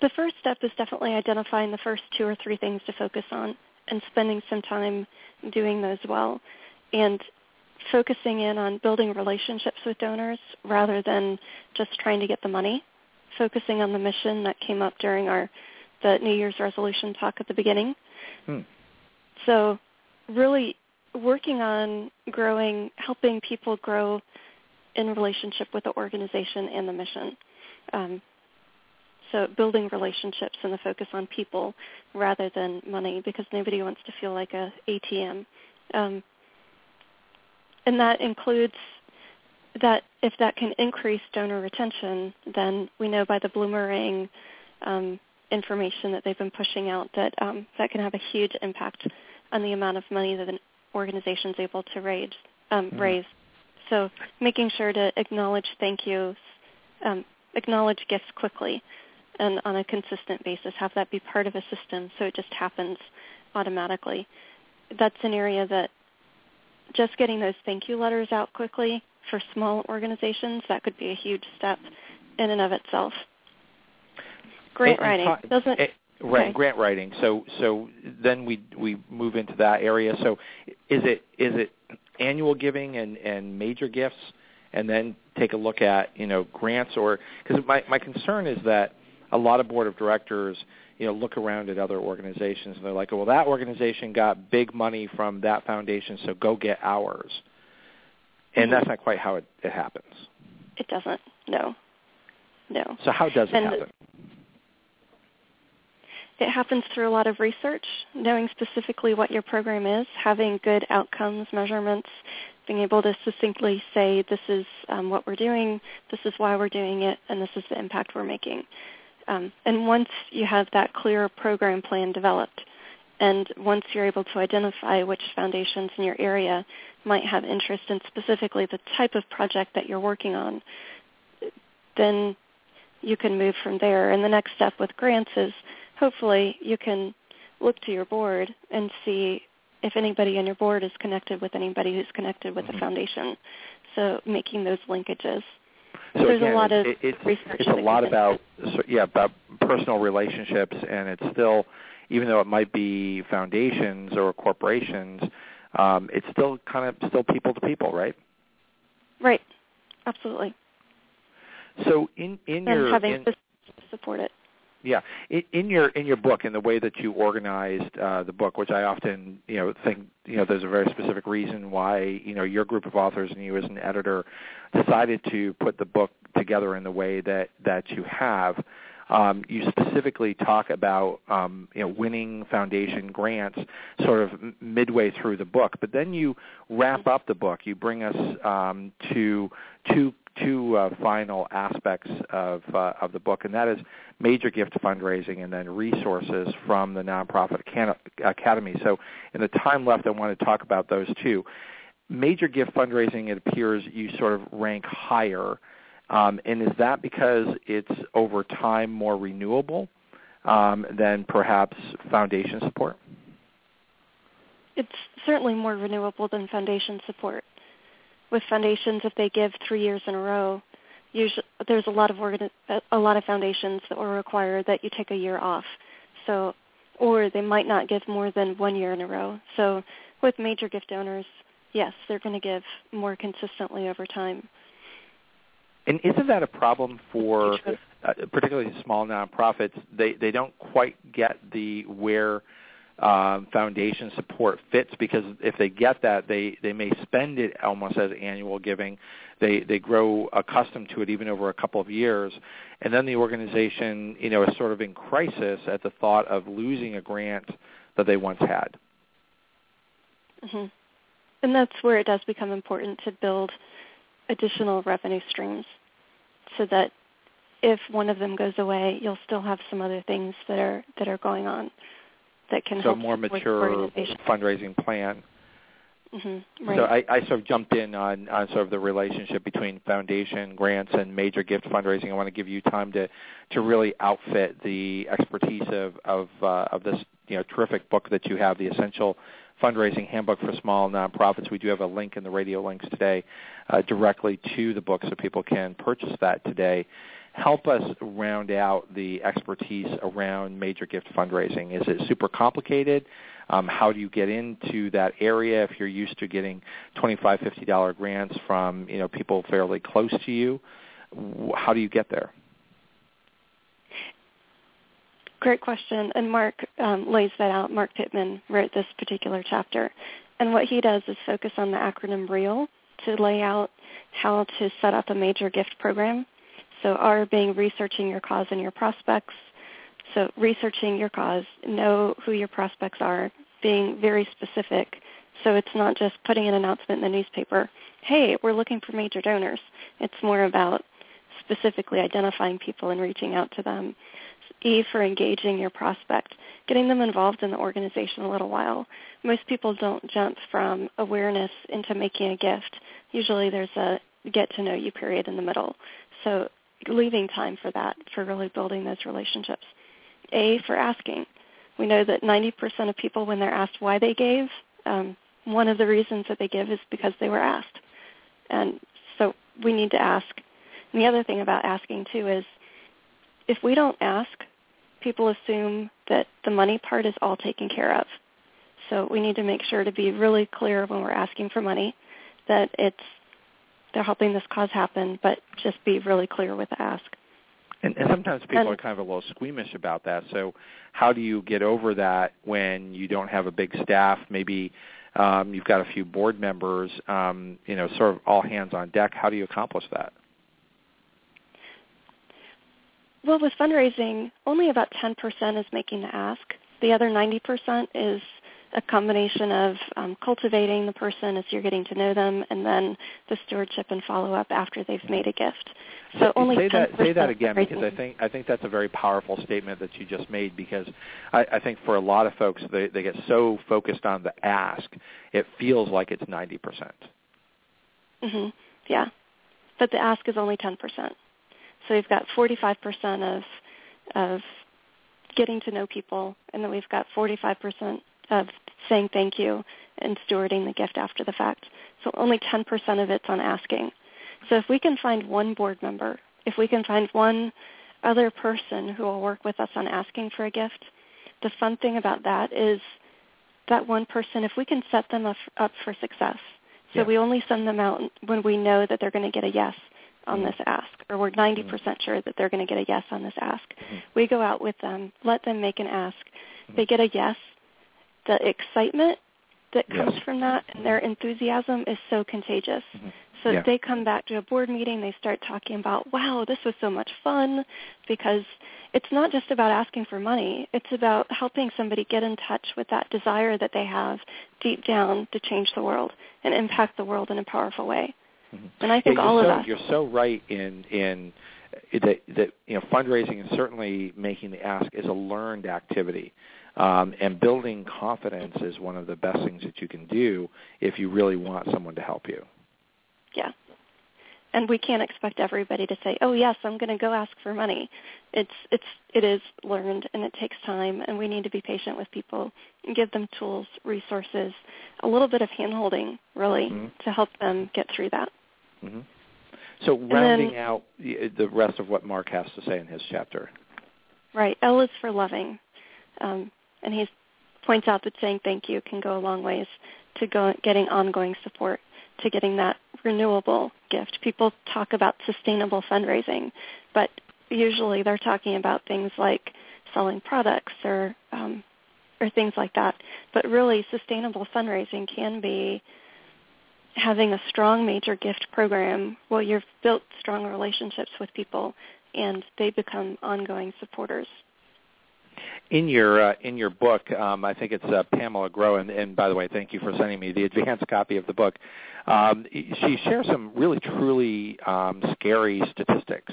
Speaker 4: The first step is definitely identifying the first two or three things to focus on and spending some time doing those well and focusing in on building relationships with donors rather than just trying to get the money. Focusing on the mission that came up during our the New Year's resolution talk at the beginning.
Speaker 3: Hmm.
Speaker 4: So really working on growing, helping people grow in relationship with the organization and the mission. Um, so building relationships and the focus on people rather than money because nobody wants to feel like a ATM. Um, and that includes that if that can increase donor retention, then we know by the Bloomerang um, information that they've been pushing out that um, that can have a huge impact on the amount of money that an organizations able to raise. Um, mm-hmm. raise. So making sure to acknowledge thank yous, um, acknowledge gifts quickly, and on a consistent basis, have that be part of a system so it just happens automatically. That's an area that just getting those thank you letters out quickly for small organizations, that could be a huge step in and of itself. Grant writing doesn't
Speaker 3: Right,
Speaker 4: okay.
Speaker 3: grant writing. So so then we we move into that area. So is it is it annual giving and and major gifts, and then take a look at you know grants or because my my concern is that a lot of board of directors you know look around at other organizations and they're like, well that organization got big money from that foundation, so go get ours, and
Speaker 4: mm-hmm.
Speaker 3: that's not quite how it, it happens.
Speaker 4: It doesn't. No. No.
Speaker 3: So how does it
Speaker 4: and
Speaker 3: happen?
Speaker 4: It happens through a lot of research, knowing specifically what your program is, having good outcomes, measurements, being able to succinctly say, this is um, what we're doing, this is why we're doing it, and this is the impact we're making. Um, and once you have that clear program plan developed, and once you're able to identify which foundations in your area might have interest in specifically the type of project that you're working on, then you can move from there. And the next step with grants is hopefully you can look to your board and see if anybody on your board is connected with anybody who's connected with
Speaker 3: mm-hmm.
Speaker 4: the foundation. So making those linkages.
Speaker 3: So
Speaker 4: There's
Speaker 3: again,
Speaker 4: a lot of
Speaker 3: it, it's,
Speaker 4: research.
Speaker 3: It's a lot about yeah about personal relationships, and it's still even though it might be foundations or corporations, um, it's still kind of still people to people, right?
Speaker 4: Right. Absolutely.
Speaker 3: So in in
Speaker 4: and
Speaker 3: your
Speaker 4: having
Speaker 3: in,
Speaker 4: to support it.
Speaker 3: Yeah, in, your in your book, in the way that you organized uh, the book, which I often you know think you know there's a very specific reason why you know your group of authors and you as an editor decided to put the book together in the way that that you have. Um, you specifically talk about um, you know winning foundation grants sort of midway through the book, but then you wrap up the book. You bring us um, to two two uh, final aspects of uh, of the book, and that is major gift fundraising and then resources from the nonprofit academy. So, in the time left, I want to talk about those two. Major gift fundraising, it appears you sort of rank higher, um, and is that because it's over time more renewable? um, than perhaps foundation support?
Speaker 4: It's certainly more renewable than foundation support. With foundations, if they give three years in a row, usually there's a lot of a lot of foundations that will require that you take a year off. So, or they might not give more than one year in a row. So, with major gift donors, yes, they're going to give more consistently over time.
Speaker 3: And isn't that a problem for uh, particularly small nonprofits? They they don't quite get the where um, foundation support fits because if they get that, they they may spend it almost as annual giving. They they grow accustomed to it even over a couple of years, and then the organization you know is sort of in crisis at the thought of losing a grant that they once had.
Speaker 4: Mm-hmm. And that's where it does become important to build additional revenue streams so that if one of them goes away, you'll still have some other things that are that are going on that can
Speaker 3: so
Speaker 4: help
Speaker 3: more mature fundraising plan.
Speaker 4: Mm-hmm, right.
Speaker 3: So I, I, sort of jumped in on, on sort of the relationship between foundation grants and major gift fundraising. I want to give you time to, to really outfit the expertise of of, uh, of this you know terrific book that you have, the Essential Fundraising Handbook for Small Nonprofits. We do have a link in the radio links today uh, directly to the book, so people can purchase that today help us round out the expertise around major gift fundraising. Is it super complicated? Um, how do you get into that area if you're used to getting $25, $50 grants from you know people fairly close to you? How do you get there?
Speaker 4: Great question. And Marc um, lays that out. Marc Pitman wrote this particular chapter. And what he does is focus on the acronym REAL to lay out how to set up a major gift program so R being researching your cause and your prospects. So researching your cause, know who your prospects are, being very specific. So it's not just putting an announcement in the newspaper, hey, we're looking for major donors. It's more about specifically identifying people and reaching out to them. E for engaging your prospect, getting them involved in the organization a little while. Most people don't jump from awareness into making a gift. Usually there's a get to know you period in the middle. So leaving time for that, for really building those relationships. A, for asking. We know that 90% of people, when they're asked why they gave, um, one of the reasons that they give is because they were asked. And so we need to ask. And the other thing about asking, too, is if we don't ask, people assume that the money part is all taken care of. So we need to make sure to be really clear when we're asking for money that it's they're helping this cause happen, but just be really clear with the ask.
Speaker 3: And, and sometimes people and, are kind of a little squeamish about that. So how do you get over that when you don't have a big staff? Maybe um, you've got a few board members, um, you know, sort of all hands on deck. How do you accomplish that?
Speaker 4: Well, with fundraising, only about 10% is making the ask. The other 90% is a combination of um, cultivating the person as you're getting to know them, and then the stewardship and follow up after they've made a gift. So only
Speaker 3: say that say that again
Speaker 4: because
Speaker 3: I think I think that's a very powerful statement that you just made because I, I think for a lot of folks they they get so focused on the ask it feels like it's ninety percent.
Speaker 4: Mhm. Yeah, but the ask is only ten percent. So we've got forty five percent of of getting to know people, and then we've got forty five percent of saying thank you and stewarding the gift after the fact. So only 10% of it's on asking. So if we can find one board member, if we can find one other person who will work with us on asking for a gift, the fun thing about that is that one person, if we can set them up, up for success. So yeah. we only send them out when we know that they're going to get a yes on mm-hmm. this ask, or we're 90% mm-hmm. sure that they're going to get a yes on this ask. Mm-hmm. We go out with them, let them make an ask. They get a yes, the excitement that comes
Speaker 3: yes.
Speaker 4: from that and their enthusiasm is so contagious. Mm-hmm. So
Speaker 3: yeah.
Speaker 4: they come back to a board meeting, they start talking about, wow, this was so much fun because it's not just about asking for money. It's about helping somebody get in touch with that desire that they have deep down to change the world and impact the world in a powerful way. Mm-hmm. And I think
Speaker 3: yeah,
Speaker 4: all
Speaker 3: so,
Speaker 4: of us.
Speaker 3: You're so right in in that, that you know fundraising and certainly making the ask is a learned activity. Um, and building confidence is one of the best things that you can do if you really want someone to help you.
Speaker 4: Yeah. and we can't expect everybody to say, "Oh yes, I'm going to go ask for money." It's it's it is learned and it takes time, and we need to be patient with people and give them tools, resources, a little bit of handholding, really, mm-hmm. to help them get through that.
Speaker 3: Mm-hmm. So rounding then, out the, the, rest of what Marc has to say in his chapter.
Speaker 4: Right. L is for loving, um, and he points out that saying thank you can go a long ways to go, getting ongoing support, to getting that renewable gift. People talk about sustainable fundraising, but usually they're talking about things like selling products or um, or things like that. But really, sustainable fundraising can be having a strong major gift program where you've built strong relationships with people and they become ongoing supporters.
Speaker 3: In your uh, in your book, um, I think it's uh, Pamela Grow, and, and, by the way, thank you for sending me the advanced copy of the book. Um, she shares some really truly um, scary statistics,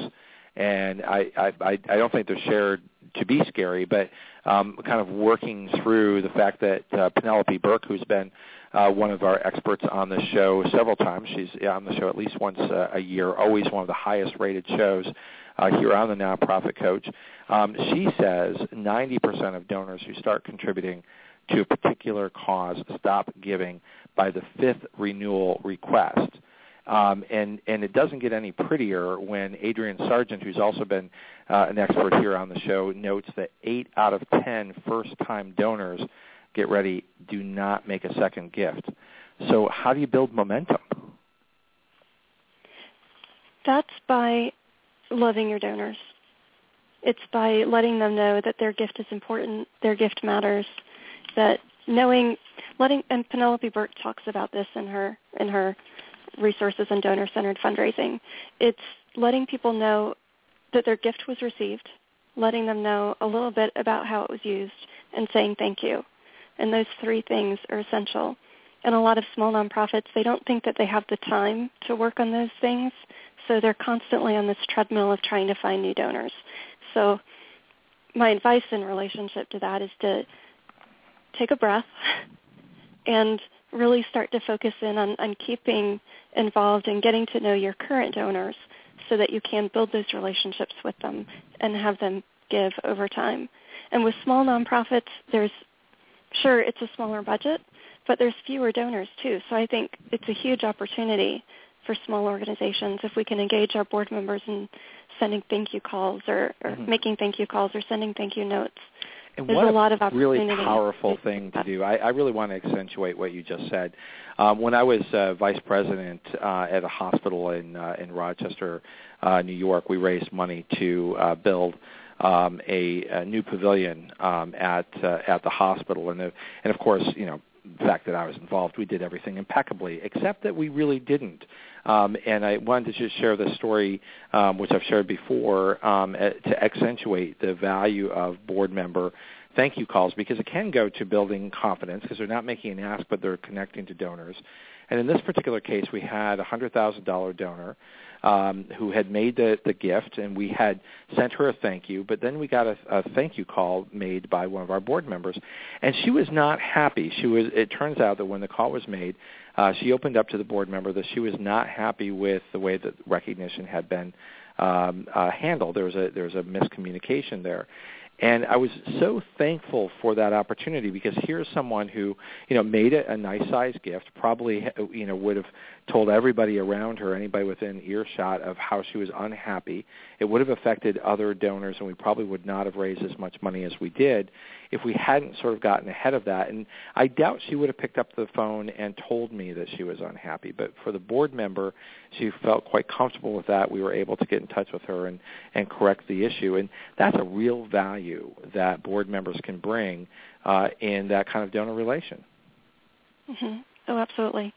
Speaker 3: and I, I I don't think they're shared to be scary, but um, kind of working through the fact that uh, Penelope Burk, who's been uh, one of our experts on the show several times. She's on the show at least once uh, a year, always one of the highest rated shows uh, here on the Nonprofit Coach. Um, she says 90% of donors who start contributing to a particular cause stop giving by the fifth renewal request. Um, and and it doesn't get any prettier when Adrian Sargeant, who's also been uh, an expert here on the show, notes that eight out of ten first-time donors get ready, do not make a second gift. So how do you build momentum?
Speaker 4: That's by loving your donors. It's by letting them know that their gift is important, their gift matters, that knowing letting and Penelope Burk talks about this in her in her resources and donor centered fundraising. It's letting people know that their gift was received, letting them know a little bit about how it was used, and saying thank you. And those three things are essential. And a lot of small nonprofits, they don't think that they have the time to work on those things, so they're constantly on this treadmill of trying to find new donors. So my advice in relationship to that is to take a breath and really start to focus in on, on keeping involved and getting to know your current donors so that you can build those relationships with them and have them give over time. And with small nonprofits, there's sure it's a smaller budget, but there's fewer donors too. So I think it's a huge opportunity for small organizations if we can engage our board members in sending thank you calls or, or mm-hmm. making thank you calls or sending thank you notes.
Speaker 3: And
Speaker 4: There's
Speaker 3: what
Speaker 4: a, lot of
Speaker 3: really powerful thing to do. I, I really want to accentuate what you just said. Um, when I was uh, vice president uh, at a hospital in uh, in Rochester, uh, New York, we raised money to uh, build um, a, a new pavilion um, at uh, at the hospital, and the, and of course, you know, the fact that I was involved, we did everything impeccably, except that we really didn't. Um, and I wanted to just share this story, um, which I've shared before, um, to accentuate the value of board member thank you calls because it can go to building confidence because they're not making an ask, but they're connecting to donors. And in this particular case, we had a $100,000 donor um, who had made the, the gift, and we had sent her a thank you. But then we got a, a thank you call made by one of our board members, and she was not happy. She was. It turns out that when the call was made, uh, she opened up to the board member that she was not happy with the way that recognition had been um, uh, handled. There was a there was a miscommunication there, and I was so thankful for that opportunity because here's someone who, you know, made a, a nice sized gift, probably, you know, would have told everybody around her, anybody within earshot of how she was unhappy. It would have affected other donors and we probably would not have raised as much money as we did if we hadn't sort of gotten ahead of that. And I doubt she would have picked up the phone and told me that she was unhappy. But for the board member, she felt quite comfortable with that. We were able to get in touch with her and, and correct the issue. And that's a real value that board members can bring uh, in that kind of donor relation.
Speaker 4: Mm-hmm. Oh, absolutely.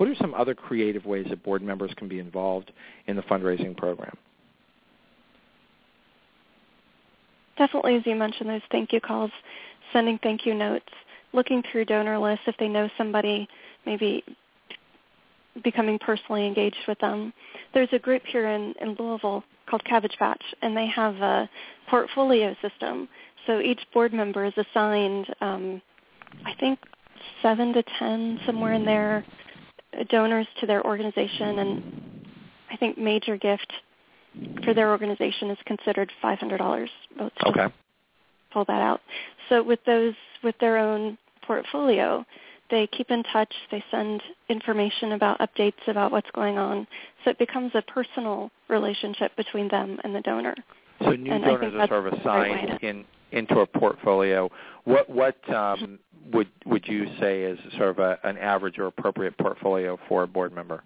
Speaker 3: What are some other creative ways that board members can be involved in the fundraising program?
Speaker 4: definitely, as you mentioned, those thank you calls, sending thank you notes, looking through donor lists if they know somebody, maybe becoming personally engaged with them. There's a group here in, in Louisville called Cabbage Patch, and they have a portfolio system. So each board member is assigned, um, I think, seven to ten, somewhere in there, donors to their organization, and I think major gift for their organization is considered $500. Let's
Speaker 3: okay.
Speaker 4: Pull that out. So with those, with their own portfolio, they keep in touch. They send information about updates about what's going on. So it becomes a personal relationship between them and the donor.
Speaker 3: So new
Speaker 4: and
Speaker 3: donors are sort of assigned in, into a portfolio. What what um, would would you say is sort of a, an average or appropriate portfolio for a board member?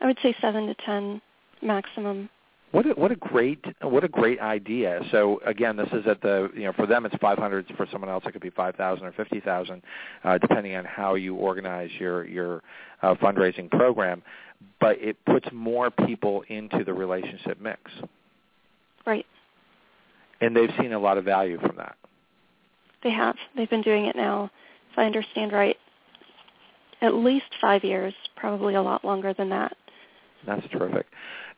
Speaker 4: I would say seven to ten maximum.
Speaker 3: What a, what a great what a great idea. So again, this is at the you know for them it's 500. For someone else, it could be 5,000 or 50,000, uh, depending on how you organize your your uh, fundraising program. But it puts more people into the relationship mix.
Speaker 4: Right.
Speaker 3: And they've seen a lot of value from that.
Speaker 4: They have. They've been doing it now, if I understand right, at least five years, probably a lot longer than that.
Speaker 3: That's terrific.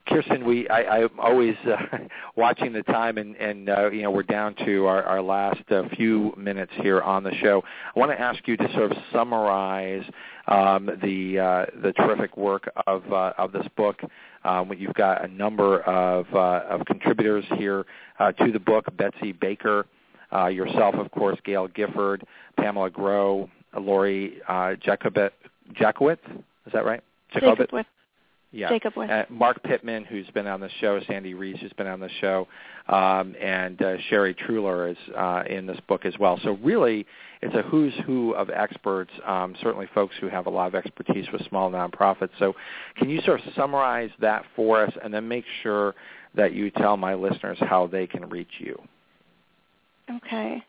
Speaker 3: Kirsten, we I, I'm always uh, watching the time, and and uh, you know we're down to our, our last uh, few minutes here on the show. I want to ask you to sort of summarize um, the uh, the terrific work of uh, of this book. Um, you've got a number of uh, of contributors here uh, to the book: Betsy Baker, uh, yourself, of course, Gayle Gifford, Pamela Grow, Lori uh, Jakowitz. Is that right?
Speaker 4: Jacobwith.
Speaker 3: Yeah.
Speaker 4: Jacobwith.
Speaker 3: Uh, Marc Pitman, who's been on the show, Sandy Rees, who's been on the show, um, and uh, Sherry Truhlar is uh, in this book as well. So really, it's a who's who of experts, um, certainly folks who have a lot of expertise with small nonprofits. So can you sort of summarize that for us and then make sure that you tell my listeners how they can reach you?
Speaker 4: Okay.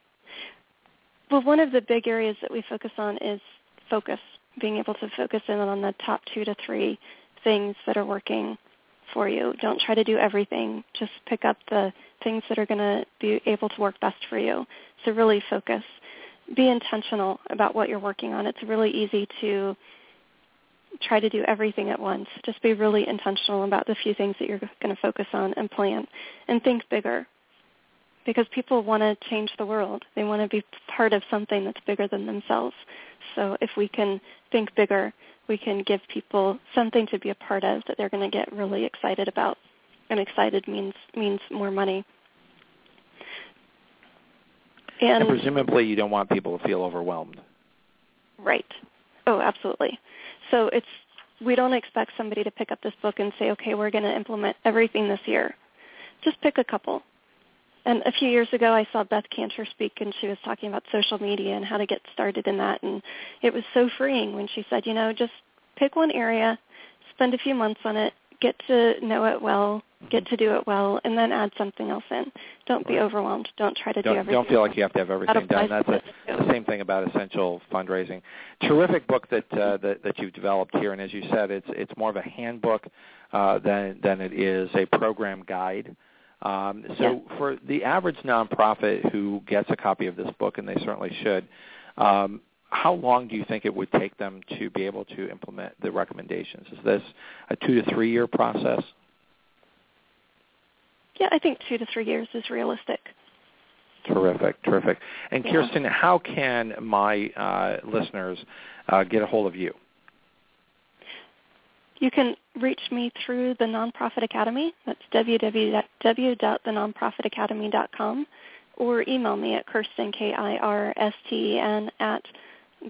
Speaker 4: Well, one of the big areas that we focus on is focus, being able to focus in on the top two to three things that are working for you. Don't try to do everything. Just pick up the things that are going to be able to work best for you. So really focus. Be intentional about what you're working on. It's really easy to try to do everything at once. Just be really intentional about the few things that you're going to focus on and plan. And think bigger. Because people want to change the world. They want to be part of something that's bigger than themselves. So if we can think bigger we can give people something to be a part of that they're going to get really excited about. And excited means means more money.
Speaker 3: And, and presumably you don't want people to feel overwhelmed.
Speaker 4: Right. Oh, absolutely. So it's we don't expect somebody to pick up this book and say, okay, we're going to implement everything this year. Just pick a couple. And a few years ago, I saw Beth Kanter speak, and she was talking about social media and how to get started in that. And it was so freeing when she said, you know, just pick one area, spend a few months on it, get to know it well, get to do it well, and then add something else in. Don't be overwhelmed. Don't try to
Speaker 3: don't,
Speaker 4: do everything.
Speaker 3: Don't feel like you have to have everything done. That's a, the same thing about essential fundraising. Terrific book that, uh, that that you've developed here, and as you said, it's it's more of a handbook uh, than than it is a program guide. Um, so yeah. for the average nonprofit who gets a copy of this book, and they certainly should, um, how long do you think it would take them to be able to implement the recommendations? Is this a two to three year process?
Speaker 4: Yeah, I think two to three years is realistic.
Speaker 3: Terrific, terrific. And yeah. Kirsten, how can my uh, listeners uh, get a hold of you?
Speaker 4: You can reach me through the Nonprofit Academy. That's www.thenonprofitacademy.com or email me at Kirsten, K-I-R-S-T-E-N, at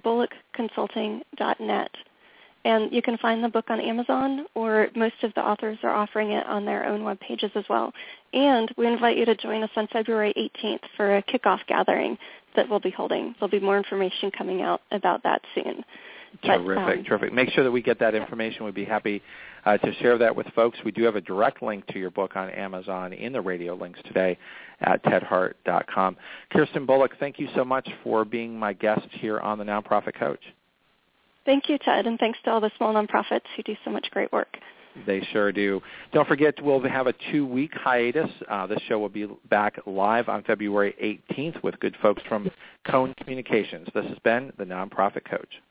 Speaker 4: bullockconsulting.net. And you can find the book on Amazon, or most of the authors are offering it on their own web pages as well. And we invite you to join us on February 18th for a kickoff gathering that we'll be holding. There'll be more information coming out about that soon.
Speaker 3: Terrific, um, terrific. Make sure that we get that information. We'd be happy uh, to share that with folks. We do have a direct link to your book on Amazon in the radio links today at tedhart.com. Kirsten Bullock, thank you so much for being my guest here on the Nonprofit Coach.
Speaker 4: Thank you, Ted, and thanks to all the small nonprofits who do so much great work.
Speaker 3: They sure do. Don't forget, we'll have a two-week hiatus. Uh, this show will be back live on February 18th with good folks from Cone Communications. This has been the Nonprofit Coach.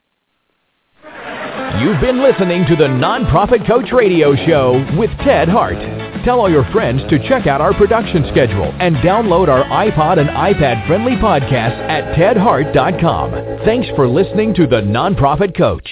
Speaker 2: You've been listening to the Nonprofit Coach Radio Show with Ted Hart. Tell all your friends to check out our production schedule and download our iPod and iPad friendly podcasts at tedhart.com. Thanks for listening to the Nonprofit Coach.